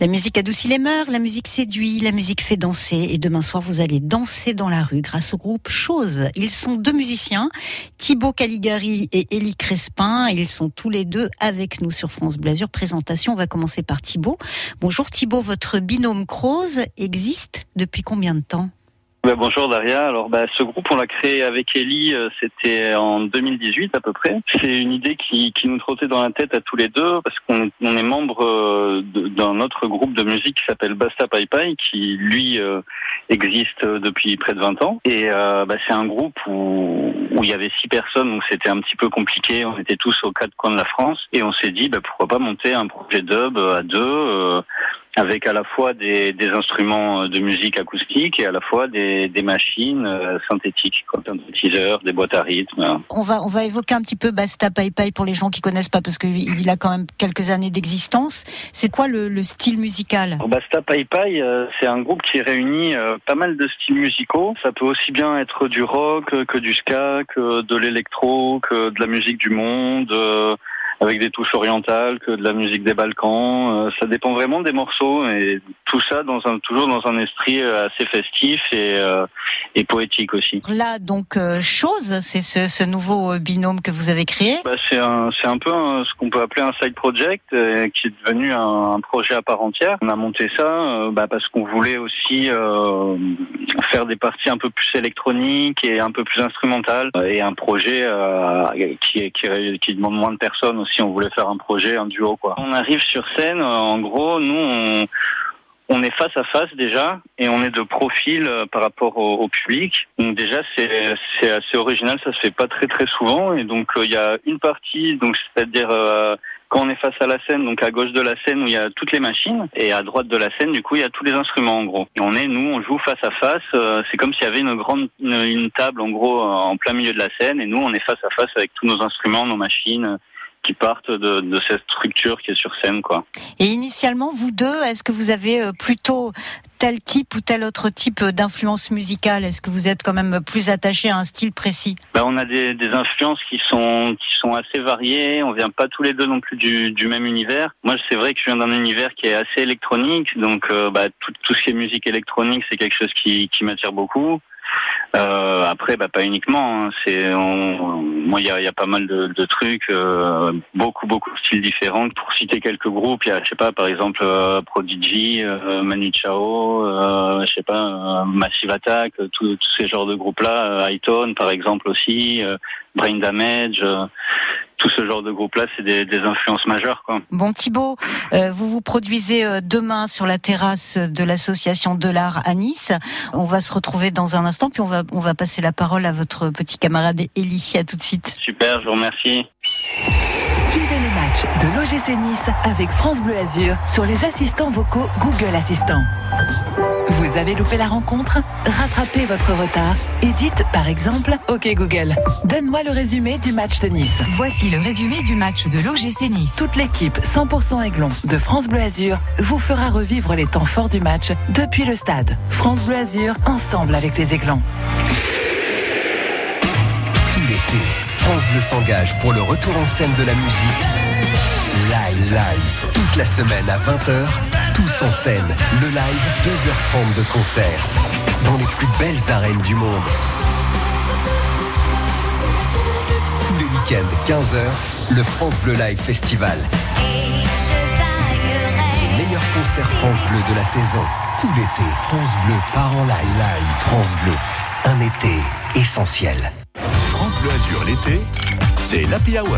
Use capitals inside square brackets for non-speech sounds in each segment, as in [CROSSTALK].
La musique adoucit les mœurs, la musique séduit, la musique fait danser. Et demain soir, vous allez danser dans la rue grâce au groupe Chose. Ils sont deux musiciens, Thibaut Caligari et Élie Crespin. Ils sont tous les deux avec nous sur France Blasure. Présentation, on va commencer par Thibaut. Bonjour Thibaut, votre binôme Croze existe depuis combien de temps? Bah, bonjour Daria. Alors bah, ce groupe on l'a créé avec Ellie, euh, c'était en 2018 à peu près. C'est une idée qui, qui nous trottait dans la tête à tous les deux parce qu'on on est membre euh, d'un autre groupe de musique qui s'appelle Basta Pai Pai qui lui euh, existe depuis près de 20 ans. Et bah, c'est un groupe où, où il y avait six personnes donc c'était un petit peu compliqué. On était tous aux quatre coins de la France et on s'est dit bah, pourquoi pas monter un projet dub à deux avec à la fois des, des, instruments de musique acoustique et à la fois des, des machines euh, synthétiques, comme synthétiseurs, des boîtes à rythme. On va, on va évoquer un petit peu Basta Pai Pai pour les gens qui connaissent pas, parce qu'il a quand même quelques années d'existence. C'est quoi le, le, style musical? Basta Pai Pai, euh, c'est un groupe qui réunit euh, pas mal de styles musicaux. Ça peut aussi bien être du rock que du ska, que de l'électro, que de la musique du monde avec des touches orientales, que de la musique des Balkans. Euh, ça dépend vraiment des morceaux et tout ça dans un, toujours dans un esprit euh, assez festif et, euh, et poétique aussi. Là, donc, chose, c'est ce, ce, nouveau binôme que vous avez créé? Bah, C'est un, un peu ce qu'on peut appeler un side project qui est devenu un, un, projet à part entière. On a monté ça bah, parce qu'on voulait aussi faire des parties un peu plus électroniques et un peu plus instrumentales et un projet qui, qui, qui demande moins de personnes aussi si on voulait faire un projet, un duo quoi. On arrive sur scène, en gros, nous on, est face à face déjà et on est de profil euh, par rapport au, public. Donc déjà c'est c'est assez original, ça se fait pas très très souvent et donc euh, il y a une partie donc c'est-à-dire euh, quand on est face à la scène, donc à gauche de la scène où il y a toutes les machines, et à droite de la scène, du coup, il y a tous les instruments en gros. Et on est, nous, on joue face à face. c'est comme s'il y avait une grande, une, table en gros en plein milieu de la scène, et nous, on est face à face avec tous nos instruments, nos machines, qui partent de, de, cette structure qui est sur scène, quoi. Et initialement, vous deux, est-ce que vous avez euh, plutôt tel type ou tel autre type d'influence musicale? Est-ce que vous êtes quand même plus attaché à un style précis? Ben, On a des, des, influences qui sont, qui sont assez variées. On vient pas tous les deux non plus du, du même univers. Moi, c'est vrai que je viens d'un univers qui est assez électronique, donc euh, bah, tout, tout, ce qui est musique électronique, c'est quelque chose qui, qui m'attire beaucoup. Euh, après, bah, pas uniquement. Hein. C'est, moi, il y a, pas mal de, trucs, euh, beaucoup, beaucoup de styles différents. Pour citer quelques groupes, il y a, je sais pas, par exemple, euh, Prodigy, Manu Chao, je sais pas, Massive Attack, tous ces genres de groupes-là, Hightone, par exemple aussi, Brain Damage tout ce genre de groupe-là, c'est des, des, influences majeures. Quoi. Bon Thibaut, euh, vous vous produisez euh, demain sur la terrasse de l'association de l'art à Nice. On va se retrouver dans un instant, puis on va, on va passer la parole à votre petit camarade Elie. À tout de suite. Super, je vous remercie. Suivez les matchs de l'OGC Nice avec France Bleu Azur sur les assistants vocaux Google Assistant. Vous avez loupé la rencontre? Rattrapez votre retard et dites par exemple OK Google, donne-moi le résumé du match de Nice. Voici le résumé du match de l'OGC Nice. Toute l'équipe 100% Aiglon de France Bleu Azur vous fera revivre les temps forts du match depuis le stade. France Bleu Azur, ensemble avec les Aiglons. Tout l'été, France Bleu s'engage pour le retour en scène de la musique. Live, live, toute la semaine à 20h tous en scène. Le live, 2h30 de concert. Dans les plus belles arènes du monde. Tous les week-ends, 15h, le France Bleu Live Festival. Les meilleurs concerts France Bleu de la saison. Tout l'été, France Bleu part en live. Live, France Bleu. Un été essentiel. Bleu Azur l'été, c'est l'Happy Hour.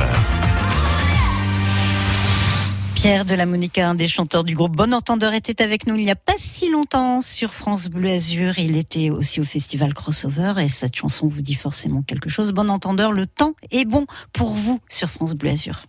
Pierre de la Monica, un des chanteurs du groupe Bon Entendeur, était avec nous il n'y a pas si longtemps sur France Bleu Azur. Il était aussi au festival Crossover et cette chanson vous dit forcément quelque chose. Bon Entendeur, le temps est bon pour vous sur France Bleu Azur.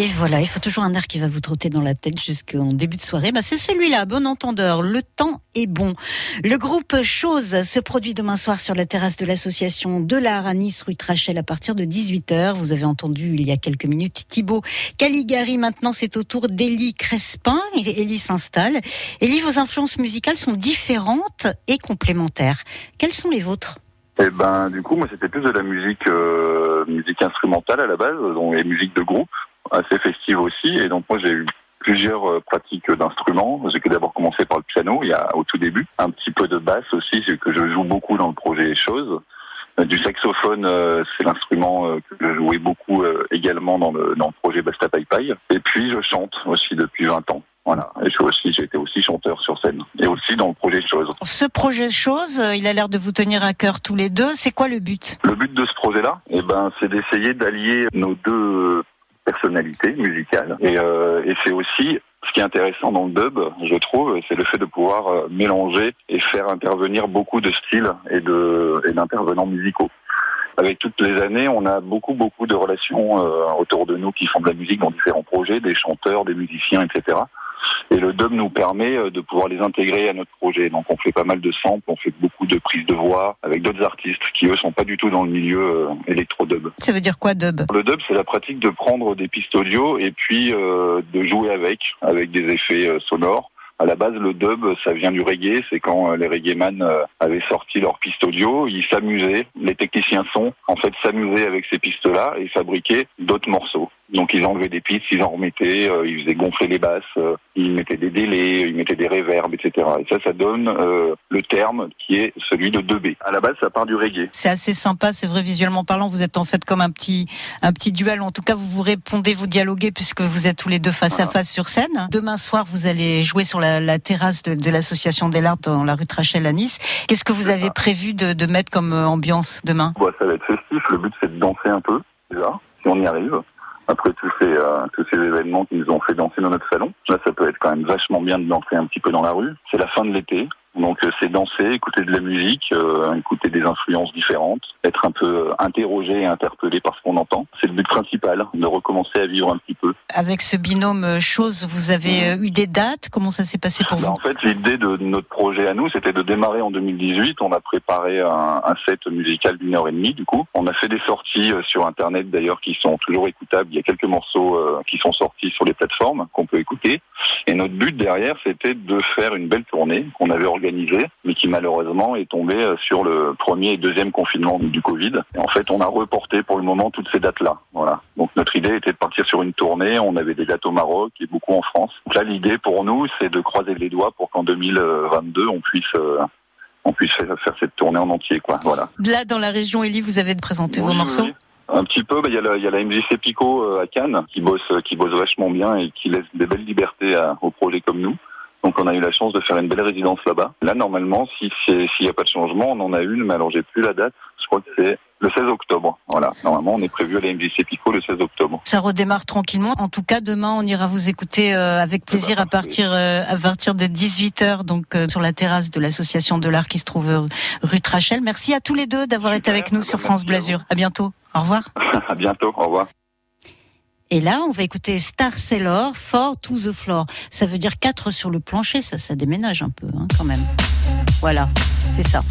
Et voilà, il faut toujours un air qui va vous trotter dans la tête jusqu'en début de soirée. Bah, c'est celui-là, bon entendeur. Le temps est bon. Le groupe Chose se produit demain soir sur la terrasse de l'association de l'art à Nice, rue Trachel, à partir de 18h. Vous avez entendu il y a quelques minutes Thibaut Caligari. Maintenant, c'est au tour d'Élie Crespin. Élie s'installe. Élie, vos influences musicales sont différentes et complémentaires. Quelles sont les vôtres? Eh ben, du coup, moi, c'était plus de la musique, euh, musique instrumentale à la base, donc et musique de groupe assez festive aussi. Et donc moi j'ai eu plusieurs euh, pratiques d'instruments. J'ai d'abord commencé par le piano, il y a au tout début, un petit peu de basse aussi, c'est que je joue beaucoup dans le projet Choses. Euh, du saxophone, euh, c'est l'instrument que je jouais beaucoup également dans le, dans le projet Basta Pai Pai. Et puis je chante aussi depuis 20 ans. Voilà. Et je aussi, j'ai été aussi chanteur sur scène. Et aussi dans le projet Chose. Ce projet Chose, il a l'air de vous tenir à cœur tous les deux. C'est quoi le but? Le but de ce projet-là, eh ben, c'est d'essayer d'allier nos deux personnalité musicale. Et, euh, et c'est aussi ce qui est intéressant dans le dub, je trouve, c'est le fait de pouvoir euh, mélanger et faire intervenir beaucoup de styles et de et d'intervenants musicaux. Avec toutes les années, on a beaucoup beaucoup de relations euh, autour de nous qui font de la musique dans différents projets, des chanteurs, des musiciens, etc. Et le dub nous permet euh, de pouvoir les intégrer à notre projet. Donc on fait pas mal de samples, on fait beaucoup de prises de voix avec d'autres artistes qui eux sont pas du tout dans le milieu euh, électro-dub. Ça veut dire quoi dub? Le dub c'est la pratique de prendre des pistes audio et puis euh, de jouer avec, avec des effets sonores. À la base, le dub, ça vient du reggae. C'est quand les reggaeman avaient sorti leurs pistes audio, ils s'amusaient, les techniciens son, en fait, s'amusaient avec ces pistes-là et fabriquaient d'autres morceaux. Donc ils enlevaient des pistes, ils en remettaient, euh, ils faisaient gonfler les basses, euh, ils mettaient des délais, ils mettaient des réverbes, etc. Et ça, ça donne euh, le terme qui est celui de 2B. À la base, ça part du reggae. C'est assez sympa, c'est vrai, visuellement parlant, vous êtes en fait comme un petit, un petit duel. En tout cas, vous vous répondez, vous dialoguez puisque vous êtes tous les deux face à face sur scène. Demain soir, vous allez jouer sur la, la terrasse de, de l'association des Larts dans la rue Trachel à Nice. Qu'est-ce que vous avez prévu de, de, mettre comme ambiance demain? Bah, Ça va être festif. Le but, c'est de danser un peu déjà, si on y arrive après tous ces, euh, tous ces événements qui nous ont fait danser dans notre salon. Là, ça peut être quand même vachement bien de danser un petit peu dans la rue. C'est la fin de l'été. Donc euh, c'est danser, écouter de la musique, euh, écouter des influences différentes, être un peu euh, interrogé et interpellé par ce qu'on entend. C'est le but principal, de recommencer à vivre un petit peu. Avec ce binôme chose, vous avez eu des dates? Comment ça s'est passé pour bah, vous? En fait, l'idée de notre projet à nous, c'était de démarrer en 2018. On a préparé un, un set musical d'une heure et demie, du coup. On a fait des sorties sur Internet, d'ailleurs, qui sont toujours écoutables. Il y a quelques morceaux qui sont sortis sur les plateformes qu'on peut écouter. Et notre but derrière, c'était de faire une belle tournée qu'on avait organisée, mais qui malheureusement est tombée euh, sur le premier et deuxième confinement du Covid. Et en fait, on a reporté pour le moment toutes ces dates-là. Voilà. Donc notre idée était de partir sur une tournée. On avait des dates au Maroc et beaucoup en France. Donc là, l'idée pour nous, c'est de croiser les doigts pour qu'en 2022, on puisse euh, on puisse faire cette tournée en entier, quoi. Voilà. Là, dans la région Élie, vous avez présenté vos morceaux. Un petit peu, bah, il y, a la, y a la MJC Pico euh, à Cannes qui bosse, qui bosse vachement bien et qui laisse des belles libertés à, aux projets comme nous. Donc on a eu la chance de faire une belle résidence là-bas. Là, normalement, si s'il n'y a pas de changement, on en a une, mais alors j'ai plus la date. Je crois que c'est le 16 octobre. Voilà. Normalement, on est prévu à la MJC Pico le 16 octobre. Ça redémarre tranquillement. En tout cas, demain, on ira vous écouter euh, avec plaisir à partir euh, à partir de 18h, donc sur la terrasse de l'association de l'art qui se trouve rue Trachel. Merci à tous les deux d'avoir été avec nous sur France Blasure. À bientôt. Au revoir. [LAUGHS] à bientôt. Au revoir. Et là, on va écouter Star Sailor, Four to the Floor. Ça veut dire 4 sur le plancher, ça, ça déménage un peu, hein, quand même. Voilà, c'est ça.